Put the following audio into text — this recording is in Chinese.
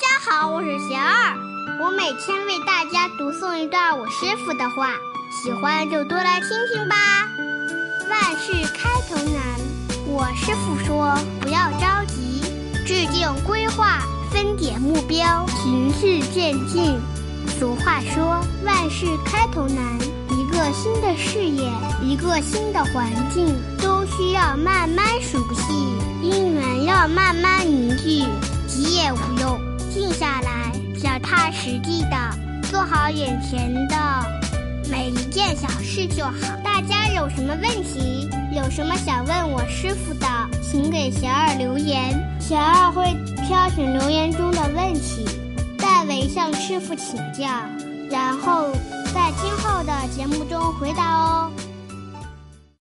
大家好，我是贤儿，我每天为大家读诵一段我师傅的话，喜欢就多来听听吧。万事开头难，我师傅说不要着急，制定规划，分点目标，循序渐进。俗话说万事开头难，一个新的事业，一个新的环境，都需要慢慢熟悉，因缘要慢慢凝聚。急也无用，实际的做好眼前的每一件小事就好。大家有什么问题，有什么想问我师傅的，请给贤儿留言，贤儿会挑选留言中的问题，代为向师傅请教，然后在今后的节目中回答哦。